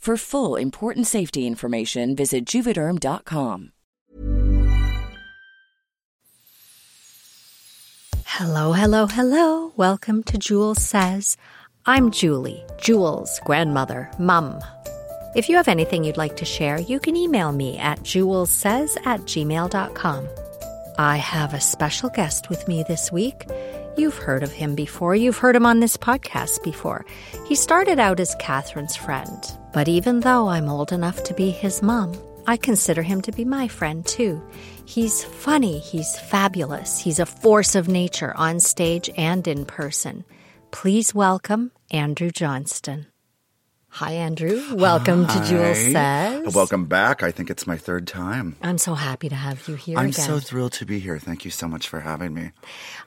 For full important safety information, visit juvederm.com. Hello, hello, hello. Welcome to Jules Says. I'm Julie, Jules' grandmother, mum. If you have anything you'd like to share, you can email me at julessays at gmail.com. I have a special guest with me this week. You've heard of him before. You've heard him on this podcast before. He started out as Katherine's friend, but even though I'm old enough to be his mom, I consider him to be my friend too. He's funny, he's fabulous, he's a force of nature on stage and in person. Please welcome Andrew Johnston. Hi, Andrew. Welcome to Jewel Says. Welcome back. I think it's my third time. I'm so happy to have you here I'm again. so thrilled to be here. Thank you so much for having me.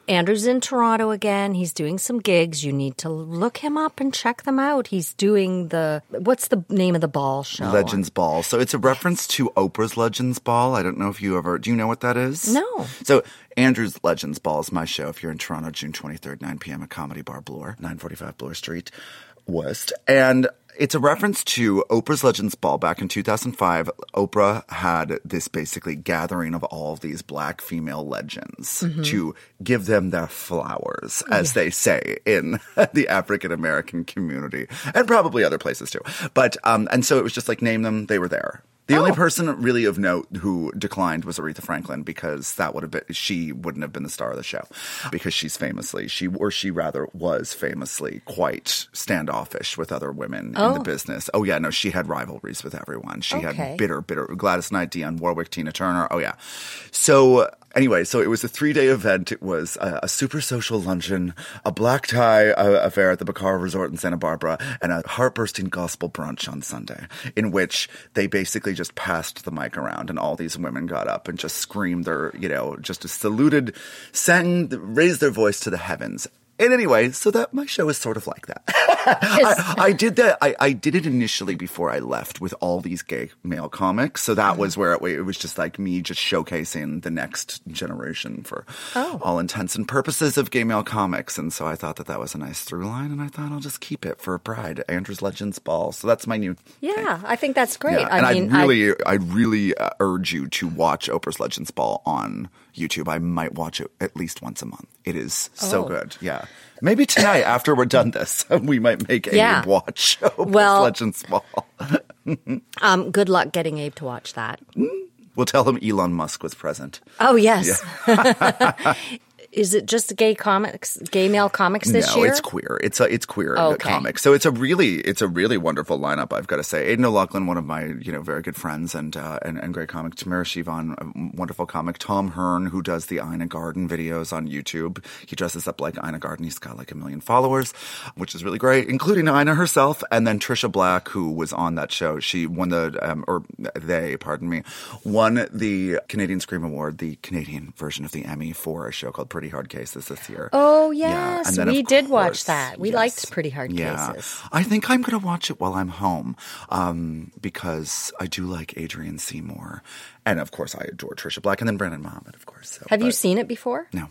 Andrew's in Toronto again. He's doing some gigs. You need to look him up and check them out. He's doing the what's the name of the ball show? Legends Ball. So it's a reference to Oprah's Legends Ball. I don't know if you ever do you know what that is? No. So Andrew's Legends Ball is my show. If you're in Toronto, June 23rd, 9 p.m. at Comedy Bar Bloor, 945 Bloor Street, West. And it's a reference to Oprah's Legends Ball back in 2005. Oprah had this basically gathering of all of these black female legends Mm-hmm. to give them their flowers, as they say in the African American community and probably other places too. But, um, and so it was just like name them, they were there. The only Oh. person really of note who declined was Aretha Franklin because that would have been she wouldn't have been the star of the show because she's famously she or she rather was famously quite standoffish with other women in Oh. the business. Oh yeah, no, she had rivalries with everyone. She Okay. had bitter, bitter Gladys Knight, Dionne Warwick, Tina Turner. Oh yeah. So anyway, so it was a three day event. It was a, a super social luncheon, a black tie uh, affair at the Bacara Resort in Santa Barbara, and a heartbursting gospel brunch on Sunday, in which they basically just passed the mic around, and all these women got up and just screamed their, you know, just saluted, sang, raised their voice to the heavens. And anyway, so that my show is sort of like that. I, I did that. I, I did it initially before I left with all these gay male comics. So that was where it, it was just like me just showcasing the next generation for all intents and purposes of gay male comics. And so I thought that that was a nice through line, and I thought I'll just keep it for Pride, Andrew's Legends Ball. So that's my new. Yeah, I think that's great. Yeah, I and mean, I really, I, really uh, urge you to watch Oprah's Legends Ball on YouTube. I might watch it at least once a month. It is so Oh. good. Yeah. Maybe tonight, after we're done this, we might make Abe Yeah. watch Well- Legends Ball. um, good luck getting Abe to watch that. We'll tell him Elon Musk was present. Oh yes. Is it just gay comics, gay male comics this no, year? it's queer. It's a it's queer Okay. comic. So it's a really it's a really wonderful lineup. I've got to say, Aidan O'Loughlin, one of my you know very good friends and uh, and, and great comic. Tamara Shivan, a wonderful comic. Tom Hearn, who does the Ina Garten videos on YouTube. He dresses up like Ina Garten. He's got like a million followers, which is really great, including Ina herself. And then Tricia Black, who was on that show. She won the um, or they, pardon me, won the Canadian Screen Award, the Canadian version of the Emmy for a show called Pretty Hard Cases this year. Oh, yes. then, we did watch that. We yes. liked Pretty Hard Yeah. Cases. I think I'm going to watch it while I'm home um, because I do like Adrienne C. Moore. And of course, I adore Tricia Black and then Brandon Muhammad, of course. So, Have you seen it before? No.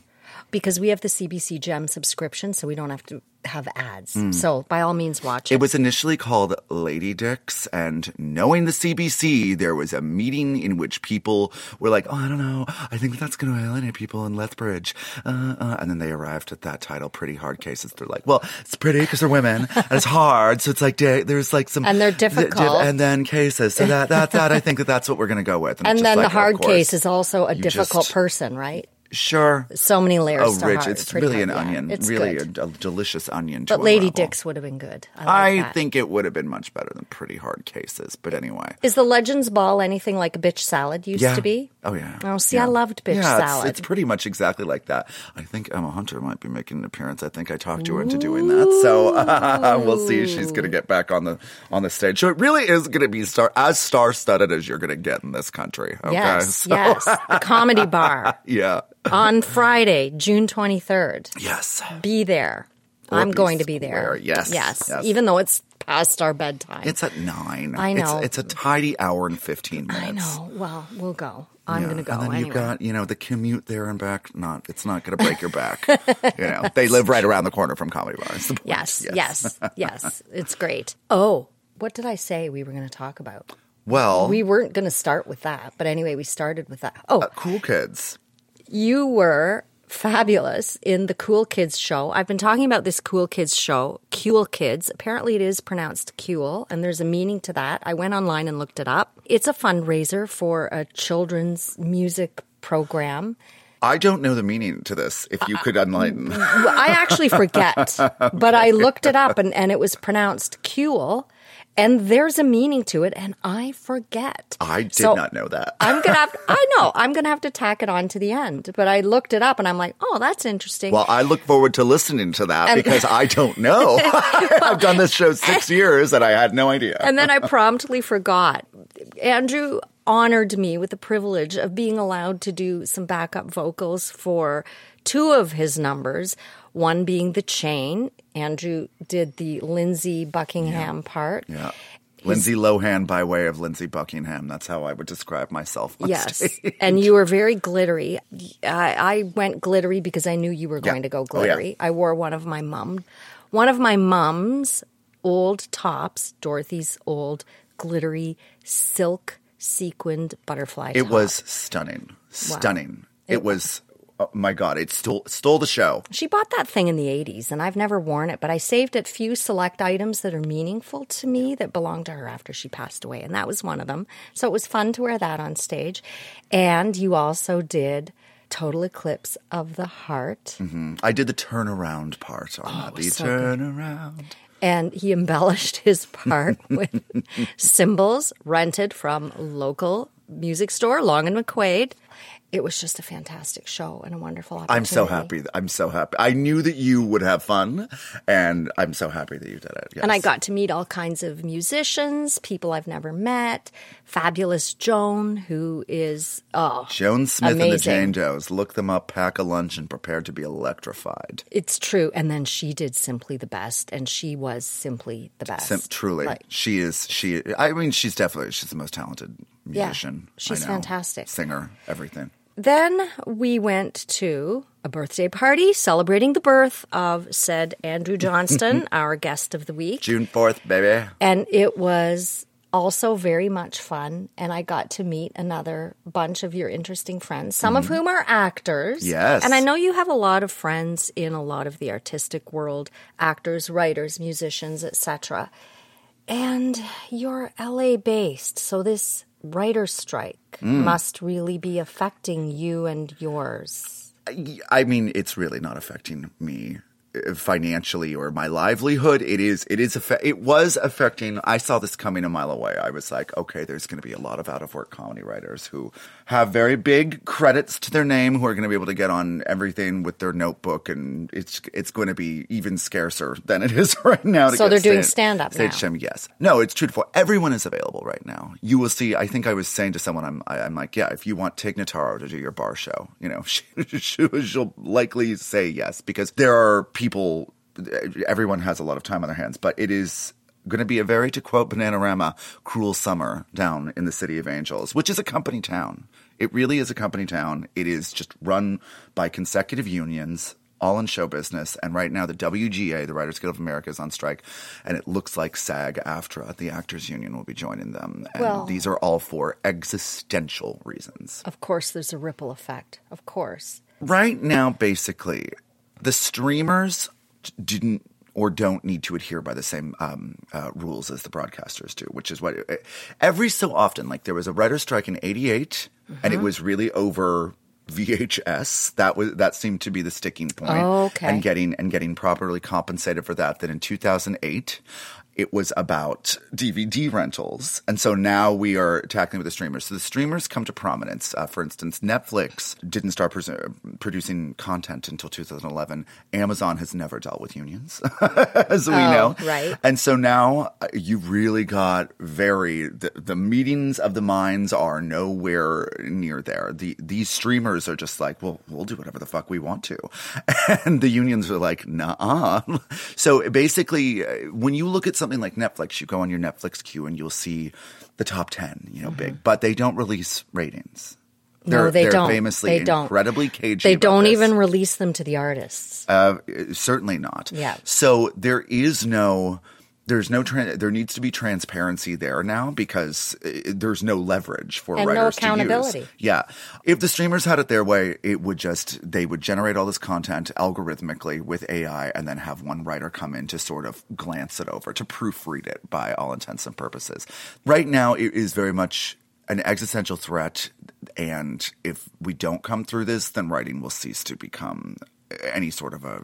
Because we have the CBC Gem subscription, so we don't have to have ads. So by all means, watch it. It was initially called Lady Dicks, and knowing the CBC, there was a meeting in which people were like, "Oh, I don't know, I think that's going to alienate people in Lethbridge," uh, uh, and then they arrived at that title, "Pretty Hard Cases." They're like, "Well, it's pretty because they're women, and it's hard, so it's like there's like some And they're di- di- difficult. and then cases." So that that that I think that that's what we're going to go with, and just then the like, of hard course, case is also a difficult just- person, right? Sure. So many oh, layers Oh, rich! hard. It's really an hard, yeah. onion, It's really a, a delicious onion. But Lady unravel. Dicks would have been good. I, like I think it would have been much better than Pretty Hard Cases, but anyway. Is the Legends Ball anything like a bitch salad used Yeah. to be? Oh yeah. Oh, see, Yeah. I loved bitch yeah, salad. It's, pretty much exactly like that. I think Emma Hunter might be making an appearance. I think I talked to her into doing that. So we'll see if she's going to get back on the on the stage. So it really is going to be star as star studded as you're going to get in this country. Okay. Yes, So- yes. The comedy bar yeah. On Friday, June 23rd. Yes. Be there. I'm going to be there. square. Yes, Yes. yes. Even though it's past our bedtime. It's at nine. I know. It's, it's a tidy hour and fifteen minutes. I know. Well, we'll go. I'm Yeah, going to go And then anyway. you've got, you know, the commute there and back. Not, it's not going to break your back. you know, they live right around the corner from comedy. The point. yes, yes, yes. It's great. Oh, what did I say we were going to talk about? Well, We weren't going to start with that, but anyway, we started with that. Oh, uh, cool kids. You were fabulous in the Cool Kids show. I've been talking about this Cool Kids show, Cool Kids. Apparently, it is pronounced Cool, and there's a meaning to that. I went online and looked it up. It's a fundraiser for a children's music program. I don't know the meaning to this. If you could enlighten. I actually forget, but I looked it up and, and it was pronounced Cool. And there's a meaning to it, and I forget. I did So- not know that. I'm gonna have. I know. I'm gonna have to tack it on to the end. But I looked it up, and I'm like, oh, that's interesting. well, I look forward to listening to that because I don't know. I've done this show six years and I had no idea. and then I promptly forgot. Andrew honored me with the privilege of being allowed to do some backup vocals for two of his numbers, one being The Chain. Andrew did the Lindsey Buckingham part. yeah. Lindsay Lohan by way of Lindsey Buckingham. That's how I would describe myself. Yes. stage. and you were very glittery. I, I went glittery because I knew you were Yeah. going to go Oh, yeah. glittery. I wore one of my mum, one of my mum's old tops, Dorothy's old glittery silk sequined butterfly. It top. was stunning. Stunning. It, was, oh my God, it stole, stole the show. She bought that thing in the 80s, and I've never worn it, but I saved a few select items that are meaningful to me that belonged to her after she passed away, and that was one of them. So it was fun to wear that on stage. And you also did Total Eclipse of the Heart, mm-hmm. I did the turnaround part on oh, that. The Oh, so good. turnaround. and he embellished his part with cymbals rented from local music store, Long and McQuade. It was just a fantastic show and a wonderful opportunity. I'm so happy. I'm so happy. I knew that you would have fun, and I'm so happy that you did it. Yes. And I got to meet all kinds of musicians, people I've never met. Fabulous Joan, who is oh, Joan Smith and the Amazing. Jane Does. Look them up, pack a lunch, and prepare to be electrified. it's true. And then she did simply the best, and she was simply the best. Sim- truly, Like, she is. She. I mean, she's definitely. She's the most talented musician. I she's fantastic. Singer, everything. Then we went to a birthday party celebrating the birth of said Andrew Johnston, our guest of the week. June fourth, baby. And it was also very much fun. And I got to meet another bunch of your interesting friends, some of whom are actors. Mm-hmm. Yes. And I know you have a lot of friends in a lot of the artistic world actors, writers, musicians, etc. And you're LA based. So this writer strike Mm. must really be affecting you and yours. I mean, it's really not affecting me uh, financially or my livelihood. It is. It is. It was affecting. I saw this coming a mile away. I was like, okay, there's going to be a lot of out of work comedy writers who have very big credits to their name, who are going to be able to get on everything with their notebook, and it's it's going to be even scarcer than it is right now. To So they're doing stand- stand-up stage time. Yes. No, it's truthful. Everyone is available right now. You will see. I think I was saying to someone, I'm, I, I'm like, yeah, if you want Tig Notaro to do your bar show, you know, she, she, she'll likely say yes because there are people. Everyone has a lot of time on their hands, but it is going to be a very, to quote Bananarama, cruel summer down in the city of Angels, which is a company town. It really is a company town. It is just run by consecutive unions all in show business. And right now, the WGA, the Writers Guild of America, is on strike, and it looks like SAG-AFTRA, the Actors Union, will be joining them. And Well- these are all for existential reasons. Of course, there's a ripple effect. Of course. Right now, basically, the streamers didn't or don't need to adhere by the same um, uh, rules as the broadcasters do, which is what every so often, like there was a writer's strike in '88, and it was really over VHS. That was that seemed to be the sticking point. Oh, okay. And getting and getting properly compensated for that. Then in 2008. It was about DVD rentals. And so now we are tackling with the streamers. So the streamers come to prominence. Uh, for instance, Netflix didn't start pres- producing content until 2011. Amazon has never dealt with unions, as we know. right. And so now uh, you've really got very the, the meetings of the minds are nowhere near there. The these streamers are just like, well, we'll do whatever the fuck we want to, and the unions are like, nah. So basically, uh, when you look at something like Netflix, you go on your Netflix queue and you'll see the top ten, you know, big, but they don't release ratings. They're, no, they don't. famously they don't. incredibly cagey. They don't this. even release them to the artists. Uh, certainly not. Yeah. So there is no, there's no, tran there needs to be transparency there now because uh, there's no leverage for And no writers accountability. to use. Yeah. If the streamers had it their way, it would just, they would generate all this content algorithmically with AI and then have one writer come in to sort of glance it over, to proofread it by all intents and purposes. Right now, it is very much an existential threat. And if we don't come through this, then writing will cease to become any sort of a,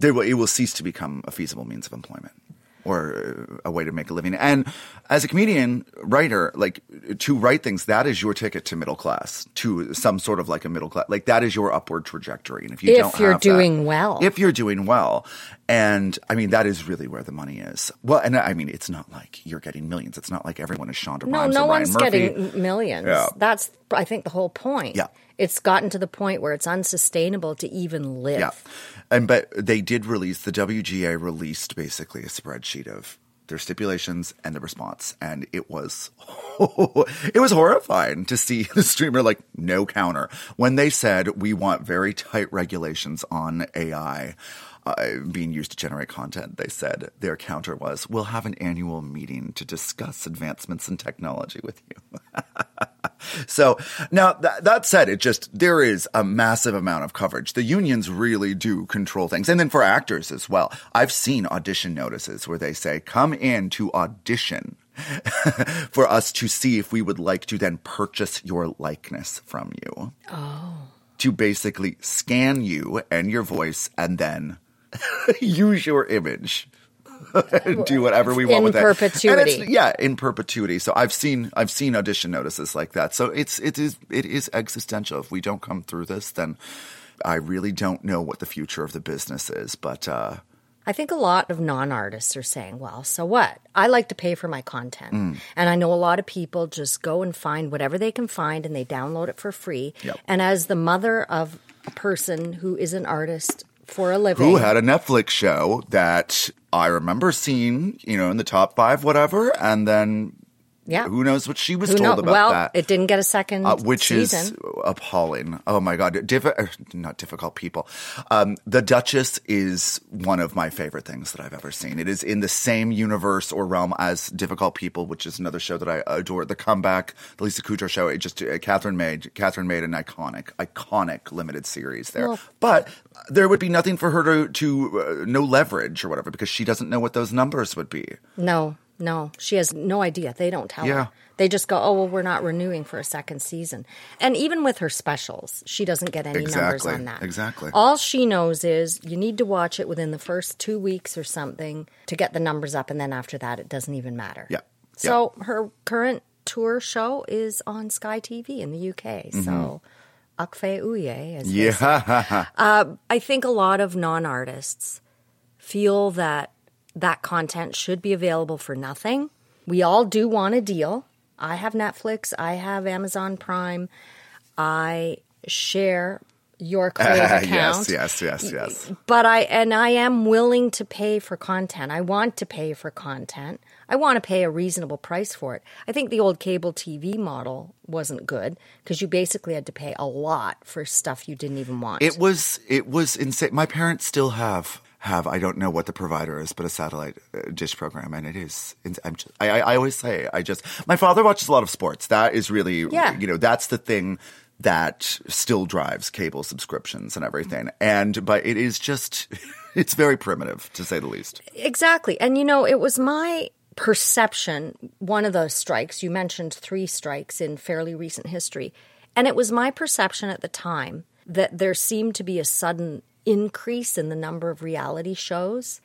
will, it will cease to become a feasible means of employment or a way to make a living. And as a comedian, writer, like to write things, that is your ticket to middle class, to some sort of like a middle class, like that is your upward trajectory. And if you If don't if you're doing that- well. if you're doing well, and I mean that is really where the money is. Well, and I mean it's not like you're getting millions. It's not like everyone is Shonda No, Rhimes no or Ryan one's Murphy. getting millions. Yeah. That's, I think, the whole point. Yeah. It's gotten to the point where it's unsustainable to even live. Yeah. And but they did release the WGA released basically a spreadsheet of their stipulations and the response and it was it was horrifying to see the streamer like no counter when they said we want very tight regulations on AI uh, being used to generate content they said their counter was we'll have an annual meeting to discuss advancements in technology with you so now that, that said, it just there is a massive amount of coverage. The unions really do control things, and then for actors as well. I've seen audition notices where they say, "Come in to audition." for us to see if we would like to then purchase your likeness from you. Oh. To basically scan you and your voice and then use your image. and do whatever we want In with it. And perpetuity. it's- yeah, in perpetuity. So I've seen I've seen audition notices like that. So it's it is it is existential. If we don't come through this, then I really don't know what the future of the business is. But uh, I think a lot of non artists are saying, well, so what? I like to pay for my content. Mm. And I know a lot of people just go and find whatever they can find and they download it for free. Yep. And as the mother of a person who is an artist for a living, who had a Netflix show that I remember seeing, you know, in the top five, whatever, and then yeah. who knows what she was Who told know- about well, that. it didn't get a second uh, which season. is appalling. Oh my god, Diffi- er, not difficult people. Um, the Duchess is one of my favorite things that I've ever seen. It is in the same universe or realm as Difficult People, which is another show that I adore. The Comeback, the Lisa Kudrow show. It just uh, Katherine made Katherine made an iconic, iconic limited series there. Well- but there would be nothing for her to to uh, no leverage or whatever because she doesn't know what those numbers would be. no. No, she has no idea. They don't tell Yeah. her. They just go, oh, well, we're not renewing for a second season. And even with her specials, she doesn't get any numbers Exactly, on that. exactly. All she knows is you need to watch it within the first two weeks or something to get the numbers up. And then after that, it doesn't even matter. Yeah, So her current tour show is on Sky TV in the UK. So Akfe Uye, as. Mm-hmm. Yeah. I think a lot of non artists feel that that content should be available for nothing. We all do want a deal. I have Netflix, I have Amazon Prime, I share your Crave account. yes, yes, yes, yes. But I and I am willing to pay for content. I want to pay for content. I want to pay a reasonable price for it. I think the old cable TV model wasn't good because you basically had to pay a lot for stuff you didn't even want. It was it was insane. My parents still have have I don't know what the provider is, but a satellite uh, dish program, and it is. I'm just, I, I I always say I just my father watches a lot of sports. That is really Yeah. you know that's the thing that still drives cable subscriptions and everything. And but it is just it's very primitive to say the least. Exactly. And you know, it was my perception, one of the strikes, you mentioned three strikes in fairly recent history. And it was my perception at the time that there seemed to be a sudden increase in the number of reality shows.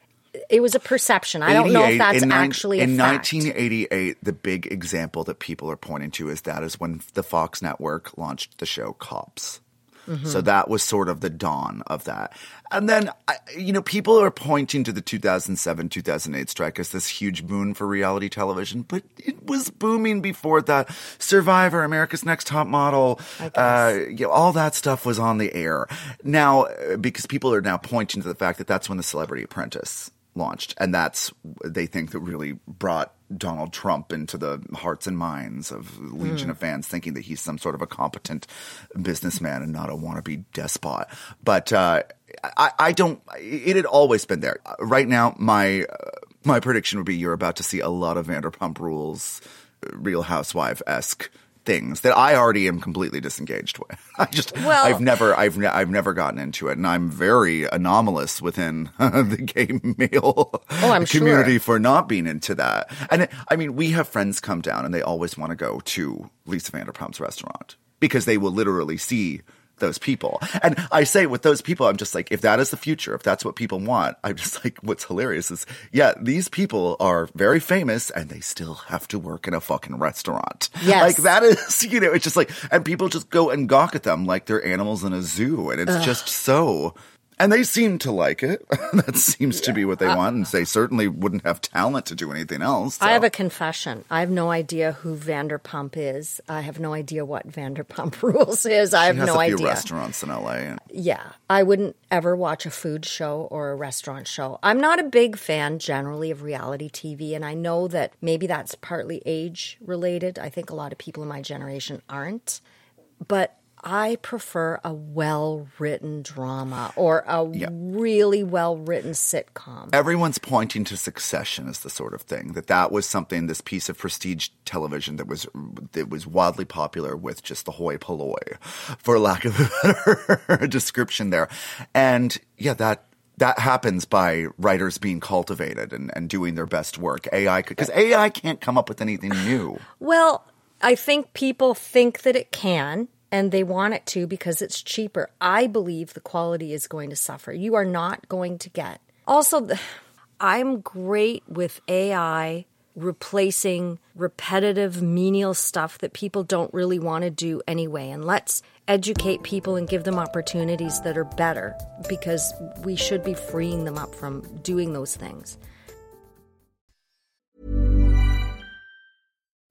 It was a perception. I don't know if that's in actually in fact. 1988. The big example that people are pointing to is that is when the Fox network launched the show Cops. Mm-hmm. So that was sort of the dawn of that. And then, I- you know, people are pointing to the 2007 2008 strike as this huge boon for reality television, but it was booming before that. Survivor, America's Next Top Model, uh, you know, all that stuff was on the air. Now, uh, because people are now pointing to the fact that that's when the Celebrity Apprentice launched. And that's, they think that really brought Donald Trump into the hearts and minds of legion of fans, thinking that he's some sort of a competent businessman and not a wannabe despot. But, uh, I, I don't, it had always been there. Right now, my, uh, my prediction would be you're about to see a lot of Vanderpump Rules, uh, Real Housewife esque things that I already am completely disengaged with. I just, Well- I've never, I've, ne- I've never gotten into it, and I'm very anomalous within the gay male Oh, I'm sure. community for not being into that. And I mean, we have friends come down and they always want to go to Lisa Vanderpump's restaurant because they will literally see those people. And I say with those people, I'm just like, if that is the future, if that's what people want, I'm just like, what's hilarious is, yeah, these people are very famous and they still have to work in a fucking restaurant. Yes. Like that is, you know, it's just like, and people just go and gawk at them like they're animals in a zoo. And it's just so, and they seem to like it. that seems to be what they want. And they certainly wouldn't have talent to do anything else. I have a confession. I have no idea who Vanderpump is. I have no idea what Vanderpump Rules is. I have no a few idea. restaurants in LA. And Yeah, I wouldn't ever watch a food show or a restaurant show. I'm not a big fan generally of reality TV, and I know that maybe that's partly age related. I think a lot of people in my generation aren't. But I prefer a well written drama or a really well written sitcom. everyone's pointing to Succession as the sort of thing that that was something this piece of prestige television that was that was wildly popular with just the hoi polloi, for lack of a better description there, and yeah that. That happens by writers being cultivated and, and doing their best work. AI, because AI can't come up with anything new. Well, I think people think that it can and they want it to because it's cheaper. I believe the quality is going to suffer. You are not going to get. Also, I'm great with AI replacing repetitive menial stuff that people don't really want to do anyway. And let's educate people and give them opportunities that are better because we should be freeing them up from doing those things.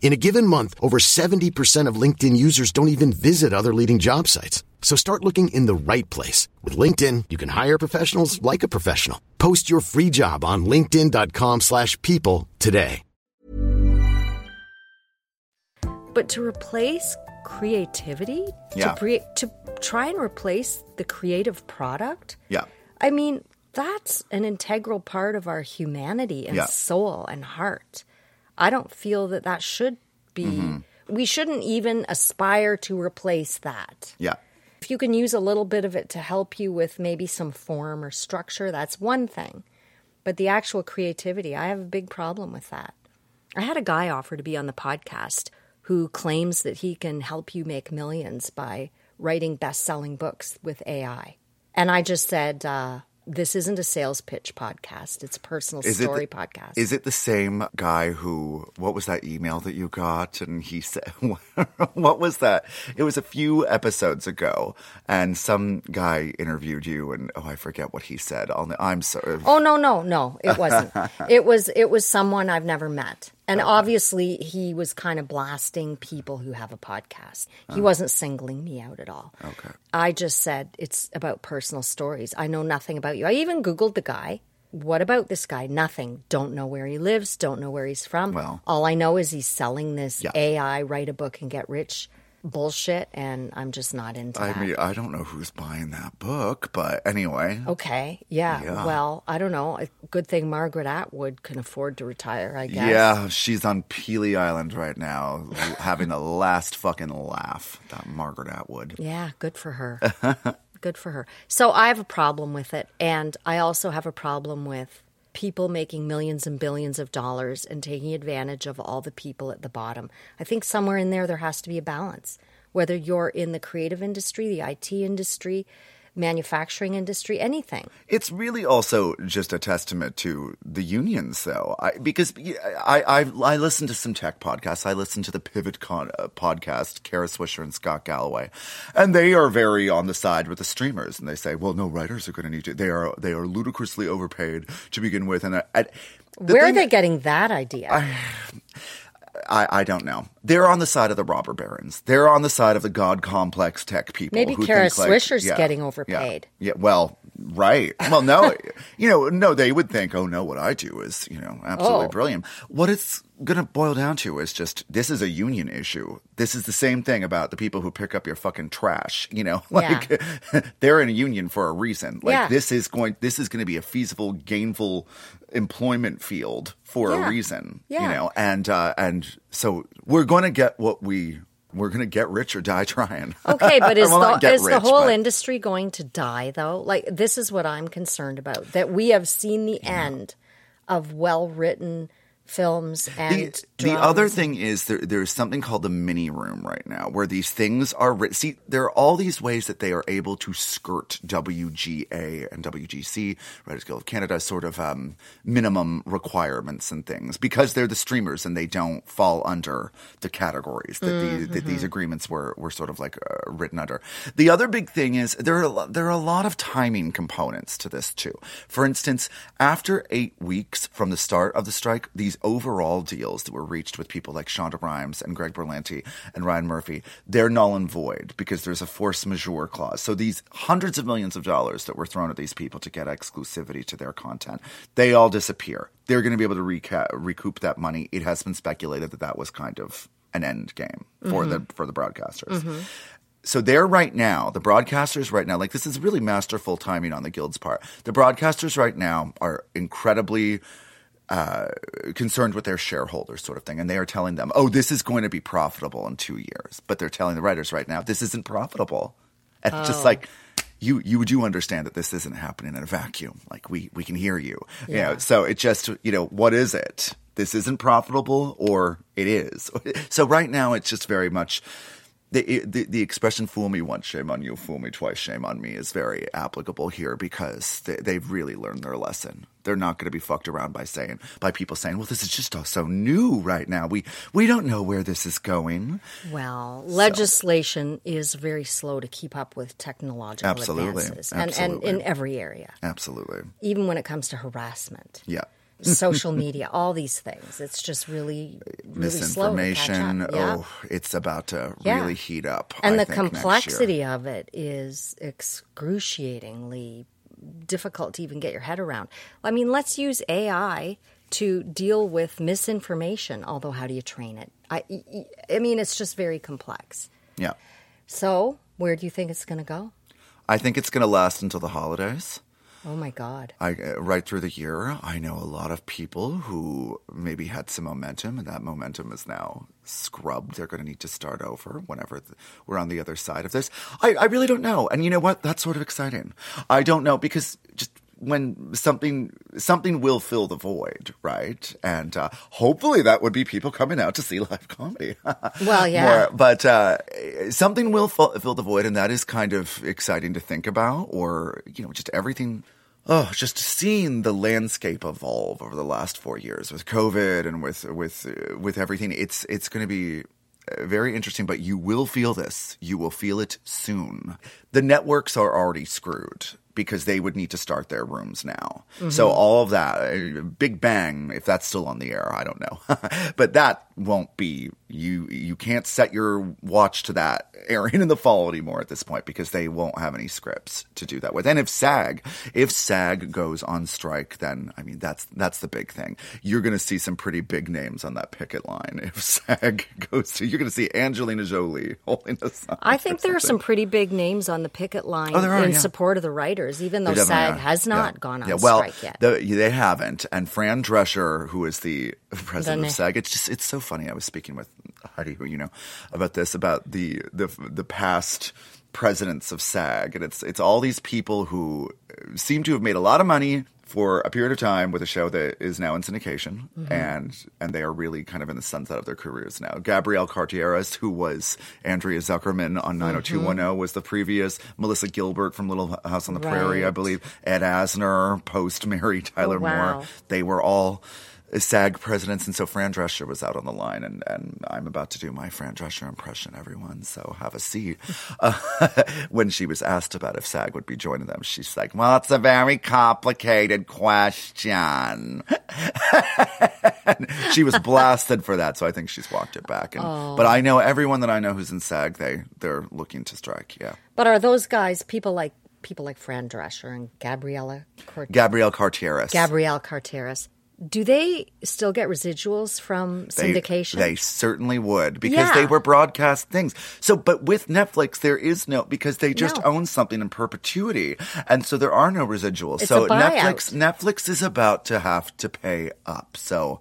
In a given month, over 70% of LinkedIn users don't even visit other leading job sites. So start looking in the right place. With LinkedIn, you can hire professionals like a professional. Post your free job on linkedin.com slash people today. But to replace creativity, Yeah. to, pre- to try and replace the creative product, Yeah. I mean, that's an integral part of our humanity and Yeah. soul and heart. I don't feel that that should be, Mm-hmm. we shouldn't even aspire to replace that. Yeah. If you can use a little bit of it to help you with maybe some form or structure, that's one thing. But the actual creativity, I have a big problem with that. I had a guy offer to be on the podcast who claims that he can help you make millions by writing best selling books with AI. And I just said, uh, this isn't a sales pitch podcast, it's a personal Is story the- podcast. Is it the same guy who? What was that email that you got? And he said, "What was that?" It was a few episodes ago, and some guy interviewed you, and oh, I forget what he said. On the, I'm sorry. Oh no, no, no, it wasn't. it was it was someone I've never met. And obviously he was kind of blasting people who have a podcast. He uh-huh. wasn't singling me out at all. Okay. I just said it's about personal stories. I know nothing about you. I even googled the guy. What about this guy? Nothing. Don't know where he lives, don't know where he's from. Well- all I know is he's selling this Yeah. AI write a book and get rich bullshit and I'm just not into I that. mean, I don't know who's buying that book, but anyway. Okay. Yeah. Yeah. Well, I don't know. A good thing Margaret Atwood can afford to retire, I guess. Yeah, she's on Pelee Island right now, having the last fucking laugh. That Margaret Atwood. Yeah. Good for her. good for her. So I have a problem with it. And I also have a problem with people making millions and billions of dollars and taking advantage of all the people at the bottom. I think somewhere in there, there has to be a balance. Whether you're in the creative industry, the IT industry, manufacturing industry, anything. It's really also just a testament to the unions, though, I, because I, I I listen to some tech podcasts. I listen to the Pivot Con, uh, podcast, Kara Swisher and Scott Galloway, and they are very on the side with the streamers, and they say, "Well, no, writers are going to need to. They are they are ludicrously overpaid to begin with." And I, I, the Where are they getting that idea? I, I don't know. They're on the side of the robber barons. They're on the side of the god complex tech people. Maybe who Kara think, like, Swisher's yeah, getting yeah, overpaid. Yeah, well, right. Well, no, you know, no, they would think, oh no, what I do is, you know, absolutely Oh. brilliant. What it's going to boil down to is just this is a union issue. This is the same thing about the people who pick up your fucking trash. You know, like they're in a union for a reason. Like Yeah. this is going, this is going to be a feasible, gainful employment field for Yeah. a reason. You know, and uh, and so we're going to get what we we're going to get rich or die trying. Okay, but is, Well, the, is the whole but- industry going to die, though? Like, this is what I'm concerned about that we have seen the end of well written films and the, the other thing is there, there's something called the mini room right now where these things are written. See, there are all these ways that they are able to skirt WGA and WGC, Writers Guild of Canada, sort of um, minimum requirements and things because they're the streamers and they don't fall under the categories that, the, that Mm-hmm. these agreements were, were sort of like uh, written under. The other big thing is there are, there are a lot of timing components to this too. For instance, after eight weeks from the start of the strike, these overall deals that were reached with people like Shonda Rhimes and Greg Berlanti and Ryan Murphy, they're null and void because there's a force majeure clause. So these hundreds of millions of dollars that were thrown at these people to get exclusivity to their content, they all disappear. They're going to be able to reca- recoup that money. It has been speculated that that was kind of an end game for the mm-hmm. for the broadcasters. Mm-hmm. So they're right now, the broadcasters right now, like this is really masterful timing on the guild's part. The broadcasters right now are incredibly uh, concerned with their shareholders, sort of thing, and they are telling them, "Oh, this is going to be profitable in two years," but they're telling the writers right now, "This isn't profitable," and it's just like. You you do understand that this isn't happening in a vacuum. Like we we can hear you. You know, so it just you know what is it? This isn't profitable or it is. So right now it's just very much the, the the expression "fool me once, shame on you; fool me twice, shame on me" is very applicable here because they, they've really learned their lesson. They're not going to be fucked around by saying by people saying, "Well, this is just all so new right now. We we don't know where this is going." Well, legislation is very slow to keep up with technological Absolutely. advances, and, and in every area, Absolutely, even when it comes to harassment, yeah. Social media, all these things. It's just really, really slow to catch Misinformation. Yeah. Oh, it's about to Yeah. really heat up. and I the think, next year. complexity of it is excruciatingly difficult to even get your head around. I mean, let's use AI to deal with misinformation. Although, how do you train it? I, I mean, it's just very complex. Yeah, So, where do you think it's going to go? I think it's going to last until the holidays. Oh my God! I, uh, right through the year, I know a lot of people who maybe had some momentum, and that momentum is now scrubbed. They're going to need to start over whenever th- we're on the other side of this. I, I really don't know, and you know what? That's sort of exciting. I don't know because just when something something will fill the void, right? And uh, hopefully that would be people coming out to see live comedy. Well, yeah. More- but uh, something will fill, fill the void, and that is kind of exciting to think about. Or you know, just everything. Oh, just seeing the landscape evolve over the last four years with COVID and with with uh, with everything. It's it's going to be uh, very interesting. But you will feel this. You will feel it soon. The networks are already screwed because they would need to start their rooms now. Mm-hmm. So all of that, Big Bang, if that's still on the air, I don't know, but that won't be. You you can't set your watch to that airing in the fall anymore at this point because they won't have any scripts to do that with. And if SAG, if SAG goes on strike, then I mean that's that's the big thing. You're going to see some pretty big names on that picket line. If SAG goes to, you're going to see Angelina Jolie holding a sign. I think there are some pretty big names on the picket line Oh, are, in yeah. support of the writers, even though SAG are. has not Yeah. gone on yeah, well, strike yet. the- they haven't. And Fran Drescher, who is the president The of SAG, it's just it's so funny. I was speaking with Heidi, who you know, about this about the the the past presidents of SAG, and it's it's all these people who seem to have made a lot of money for a period of time with a show that is now in syndication, Mm-hmm. and and they are really kind of in the sunset of their careers now. Gabrielle Carteris, who was Andrea Zuckerman on 90210, was the previous. Melissa Gilbert from Little House on the Prairie, I believe. Ed Asner, post Mary Tyler Oh, wow. Moore. They were all SAG presidents, and so Fran Drescher was out on the line, and, and I'm about to do my Fran Drescher impression, everyone, so have a seat. Uh, when she was asked about if SAG would be joining them, she's like, well, it's a very complicated question. She was blasted for that, so I think she's walked it back. And, But I know everyone that I know who's in SAG, they, they're looking to strike, yeah. But are those guys people like people like Fran Drescher and Gabriella Cort- Gabrielle Carteris. Gabrielle Carteris? Do they still get residuals from syndication? They certainly would because Yeah. they were broadcast things. So, but with Netflix, there is no because they just No. own something in perpetuity, and so there are no residuals. It's so. Netflix, Netflix is about to have to pay up. So,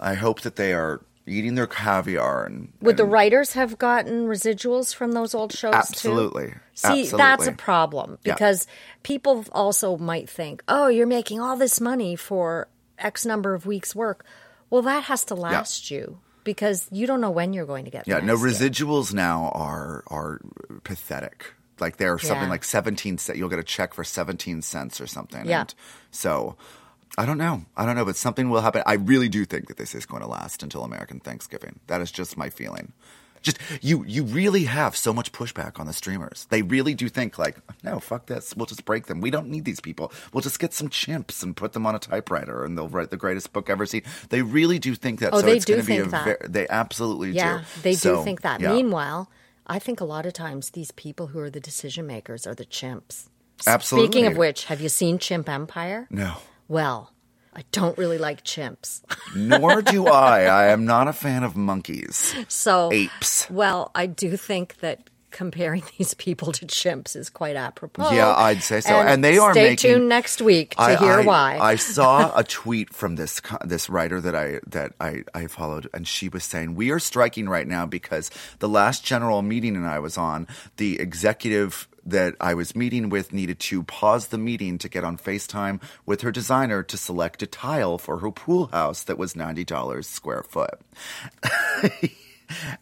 I hope that they are eating their caviar and Would the writers have gotten residuals from those old shows Absolutely. too? See, that's a Absolutely. problem Yeah. because people also might think, "Oh, you're making all this money for X number of weeks' work." Well, that has to last you because you don't know when you're going to get. Yeah, no residuals now are are pathetic. Like they're something like seventeen cent. You'll get a check for seventeen cents or something. Yeah. And so I don't know. I don't know, but something will happen. I really do think that this is going to last until American Thanksgiving. That is just my feeling. Just you, you really have so much pushback on the streamers. They really do think like, no, fuck this. We'll just break them. We don't need these people. We'll just get some chimps and put them on a typewriter, and they'll write the greatest book ever seen. They really do think that. Oh, so they it's do going to be a think that. ver- they absolutely Yeah, do. Yeah, they So, do think that. yeah. Meanwhile, I think a lot of times these people who are the decision makers are the chimps. Absolutely. Speaking of which, have you seen Chimp Empire? No. Well, I don't really like chimps. Nor do I. I am not a fan of monkeys. So Apes. Well, I do think that comparing these people to chimps is quite apropos. Yeah, I'd say so. And they are stay making- tuned next week to I, hear I- why. I saw a tweet from this this writer that I that I, I followed, and she was saying we are striking right now because the last general meeting and I was on, the executive that I was meeting with needed to pause the meeting to get on FaceTime with her designer to select a tile for her pool house that was ninety dollars square foot.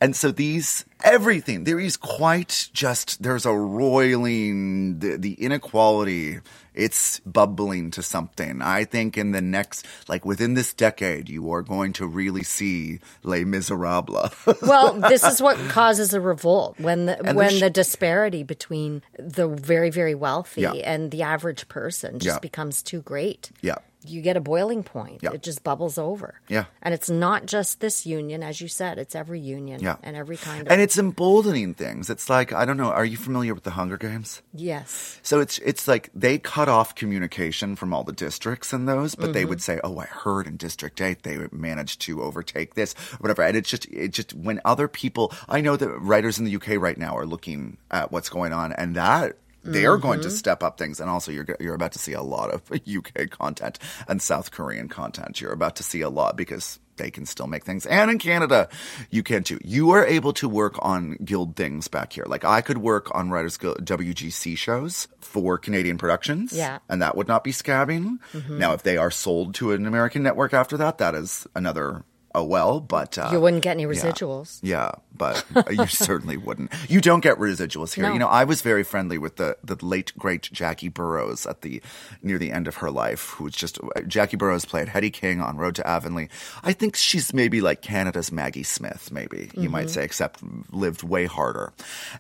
And so these, everything, there is quite just, there's a roiling, the, the inequality, it's bubbling to something. I think in the next, like within this decade, you are going to really see Les Miserables. well, this is what causes a revolt when the And when there's- the disparity between the very very wealthy Yeah. and the average person just Yeah. becomes too great. yeah. You get a boiling point. Yeah. It just bubbles over. Yeah. And it's not just this union, as you said, it's every union Yeah. and every kind of And it's emboldening things. It's like, I don't know, are you familiar with the Hunger Games? Yes. So it's it's like they cut off communication from all the districts and those, but they Mm-hmm. would say, "Oh, I heard in District Eight they managed to overtake this, whatever." And it's just it just when other people, I know that writers in the UK right now are looking at what's going on, and that they are going Mm-hmm. to step up things. And also, you're you're about to see a lot of UK content and South Korean content. You're about to see a lot because. They can still make things. And in Canada, you can too. You are able to work on guild things back here. Like I could work on Writers Guild WGC shows for Canadian productions. Yeah. And that would not be scabbing. Now, if they are sold to an American network after that, that is another oh well, but. Uh, You wouldn't get any residuals. Yeah, but you certainly wouldn't. You don't get residuals here. No. You know, I was very friendly with the, the late great Jackie Burroughs at the near the end of her life, who was just Jackie Burroughs played Hetty King on Road to Avonlea. I think she's maybe like Canada's Maggie Smith, maybe you might say, except lived way harder.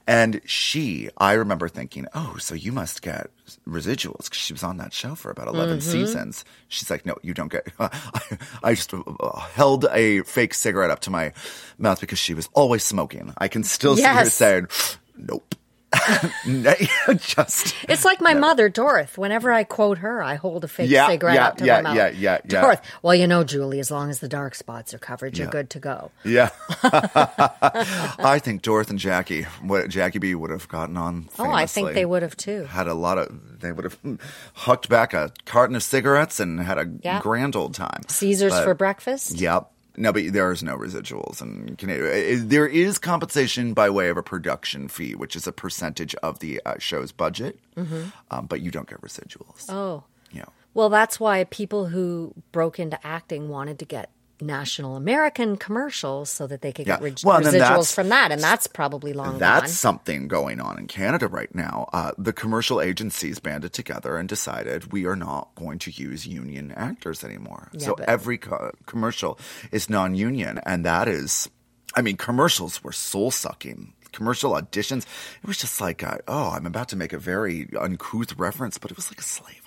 And she, I remember thinking, oh, so you must get residuals because she was on that show for about 11 seasons. She's like, no, you don't get. I, I just uh, held a fake cigarette up to my mouth because she was always smoking. I can still see her Yes. saying, nope. just It's like my mother, Dorth. Whenever I quote her, I hold a fake Yeah, cigarette yeah, up to yeah, my mouth. yeah, yeah, yeah. Dorth. Well, you know, Julie, as long as the dark spots are covered, you're good to go. yeah. I think Dorothy and Jackie, what Jackie B would have gotten on. Oh, I think they would have too. had a lot of they would have hucked back a carton of cigarettes and had a grand old time. Caesars But- for breakfast. Yep. No, but there is no residuals, in Canada. There is compensation by way of a production fee, which is a percentage of the uh, show's budget, um, but you don't get residuals. Mm-hmm. Oh. Yeah. Well, that's why people who broke into acting wanted to get national American commercials so that they could get Yeah. res- Well, residuals from that, and that's probably long That's gone. something going on in Canada right now. Uh, the commercial agencies banded together and decided we are not going to use union actors anymore. Yeah, so but- every co- commercial is non union. And that is, I mean, commercials were soul sucking. Commercial auditions, it was just like, uh, oh, I'm about to make a very uncouth reference, but it was like a slave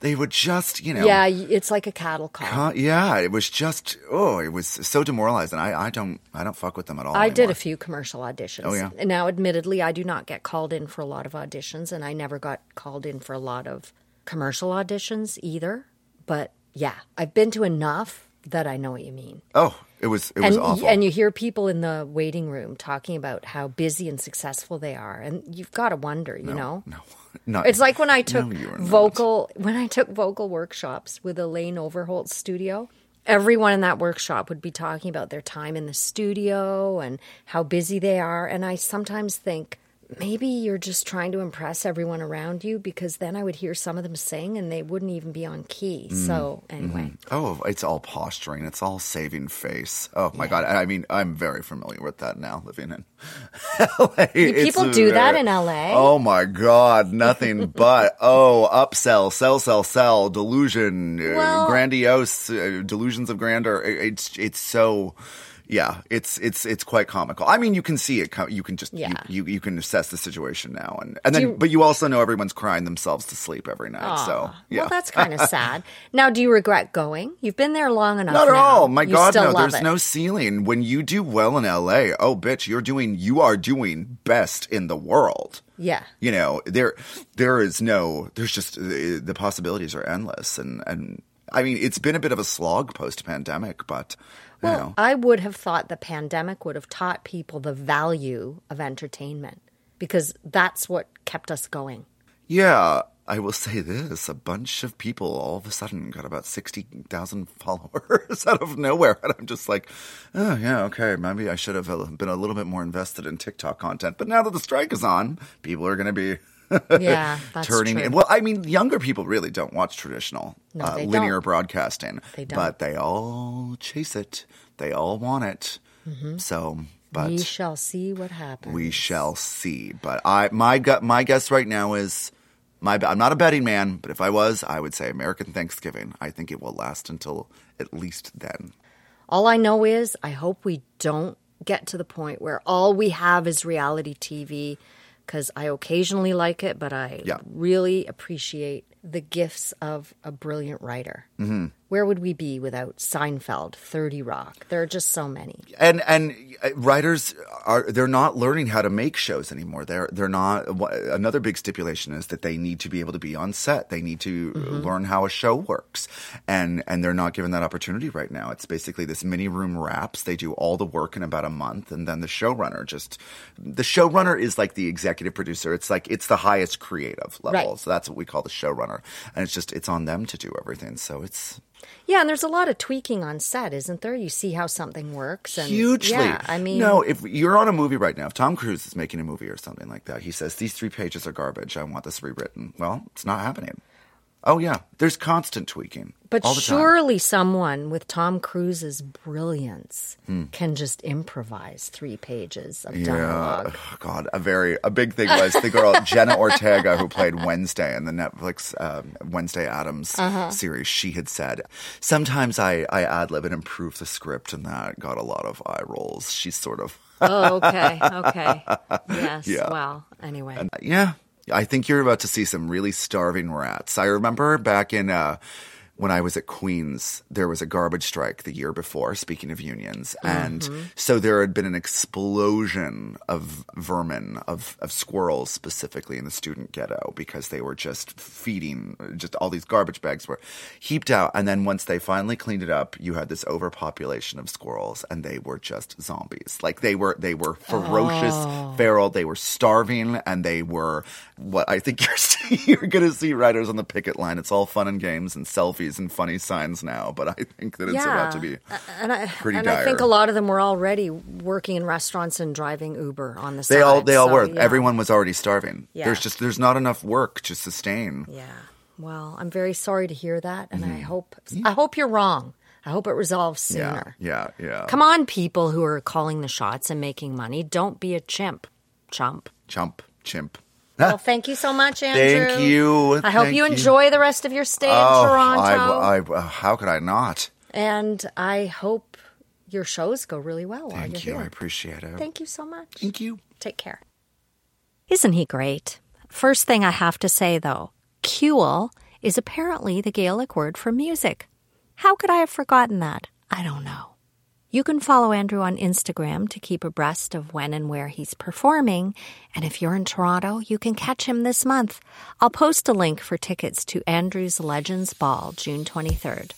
They would just, you know. Yeah, it's like a cattle call. con- yeah, it was just oh, it was so demoralizing. I, I don't I don't fuck with them at all. I did a few commercial auditions. Oh, yeah? Now, admittedly, I do not get called in for a lot of auditions, and I never got called in for a lot of commercial auditions either. But yeah, I've been to enough that I know what you mean. Oh, it was it was and awful. and you hear people in the waiting room talking about how busy and successful they are, and you've got to wonder, you know. no, no. It's like when I took No, vocal when I took vocal workshops with Elaine Overholt's studio. Everyone in that workshop would be talking about their time in the studio and how busy they are, and I sometimes think maybe you're just trying to impress everyone around you because then I would hear some of them sing and they wouldn't even be on key. Mm, So mm-hmm. anyway, Oh, it's all posturing. It's all saving face. Oh my god! I mean, I'm very familiar with that now, living in LA. people do that in LA? Oh my god! Nothing but oh, upsell, sell, sell, sell, delusion, uh, Well- grandiose, uh, delusions of grandeur. It- It's it's so. Yeah, it's it's it's quite comical. I mean, you can see it. You can just Yeah. you, you you can assess the situation now, and and then you- but you also know everyone's crying themselves to sleep every night. So yeah, well, that's kind of sad. Now, do you regret going? You've been there long enough. Not at now. all. My You God, no. There's it. no ceiling. When you do well in LA, oh, bitch, you're doing, you are doing best in the world. Yeah. You know, there, there is no, there's just, uh, the possibilities are endless. And, and I mean, it's been a bit of a slog post pandemic, but, Well, know, I would have thought the pandemic would have taught people the value of entertainment because that's what kept us going. yeah. I will say this: a bunch of people all of a sudden got about sixty thousand followers out of nowhere, and I'm just like, "Oh yeah, okay, maybe I should have been a little bit more invested in TikTok content." But now that the strike is on, people are going to be Yeah, that's turning. true. Well, I mean, younger people really don't watch traditional No, uh, linear don't. broadcasting, They don't. but they all chase it. They all want it. So, but we shall see what happens. we shall see. But I my gut my guess right now is my I'm not a betting man, but if I was, I would say American Thanksgiving. I think it will last until at least then. All I know is I hope we don't get to the point where all we have is reality TV because I occasionally like it, but I Yeah. really appreciate the gifts of a brilliant writer. Mm-hmm. Where would we be without Seinfeld, 30 Rock? There are just so many. and and uh, writers are they're not learning how to make shows anymore. They're they're not. Another big stipulation is that they need to be able to be on set. They need to learn how a show works, and and they're not given that opportunity right now. It's basically this mini room wraps. They do all the work in about a month, and then the showrunner just the showrunner is like the executive producer. It's like it's the highest creative level. Right. So that's what we call the showrunner, and it's just it's on them to do everything. So it's Yeah, and there's a lot of tweaking on set, isn't there? You see how something works. And hugely. Yeah, I mean, no, if you're on a movie right now, if Tom Cruise is making a movie or something like that, he says these three pages are garbage. I want this rewritten. Well, it's not happening. Oh yeah, there's constant tweaking. But surely someone with Tom Cruise's brilliance Hmm. can just improvise three pages of Yeah, dialogue. oh, God, a very a big thing was the girl Jenna Ortega who played Wednesday in the Netflix um, Wednesday Addams Uh-huh. series. She had said, "Sometimes I I ad lib and improve the script," and that got a lot of eye rolls. She's sort of Oh, okay, okay. Yes. Yeah. Well, anyway. Yeah, I think you're about to see some really starving rats. I remember back in uh, when I was at Queens, there was a garbage strike the year before. Speaking of unions, and mm-hmm. so there had been an explosion of vermin of of squirrels specifically in the student ghetto because they were just feeding. Just all these garbage bags were heaped out, and then once they finally cleaned it up, you had this overpopulation of squirrels, and they were just zombies. Like they were they were ferocious, oh. feral. They were starving, and they were what I think you're you're going to see riders on the picket line. It's all fun and games and selfies and funny signs now, but I think that it's about to be and I, pretty and dire. I think a lot of them were already working in restaurants and driving Uber on the side. they all they all so, were. yeah. Everyone was already starving. Yeah. There's just there's not enough work to sustain. Yeah. Well, I'm very sorry to hear that, and Mm-hmm. I hope I hope you're wrong. I hope it resolves Yeah, sooner. yeah, yeah. Come on, people who are calling the shots and making money. Don't be a chimp. Chump. Chump, chimp. Well, thank you so much, Andrew. Thank you. I hope Thank you you. enjoy the rest of your stay in Oh, Toronto. I, I, uh, how could I not? and I hope your shows go really well while Thank you're you. I appreciate it. Thank you so much. Thank you. Take care. Isn't he great? First thing I have to say, though, Kuel is apparently the Gaelic word for music. How could I have forgotten that? I don't know. You can follow Andrew on Instagram to keep abreast of when and where he's performing. And if you're in Toronto, you can catch him this month. I'll post a link for tickets to Andrew's Legends Ball, June 23rd.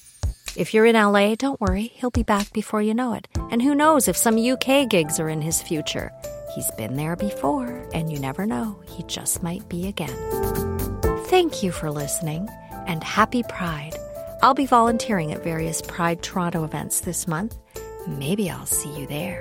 If you're in LA, don't worry, he'll be back before you know it. And who knows if some UK gigs are in his future. He's been there before, and you never know, he just might be again. Thank you for listening, and happy Pride. I'll be volunteering at various Pride Toronto events this month. Maybe I'll see you there.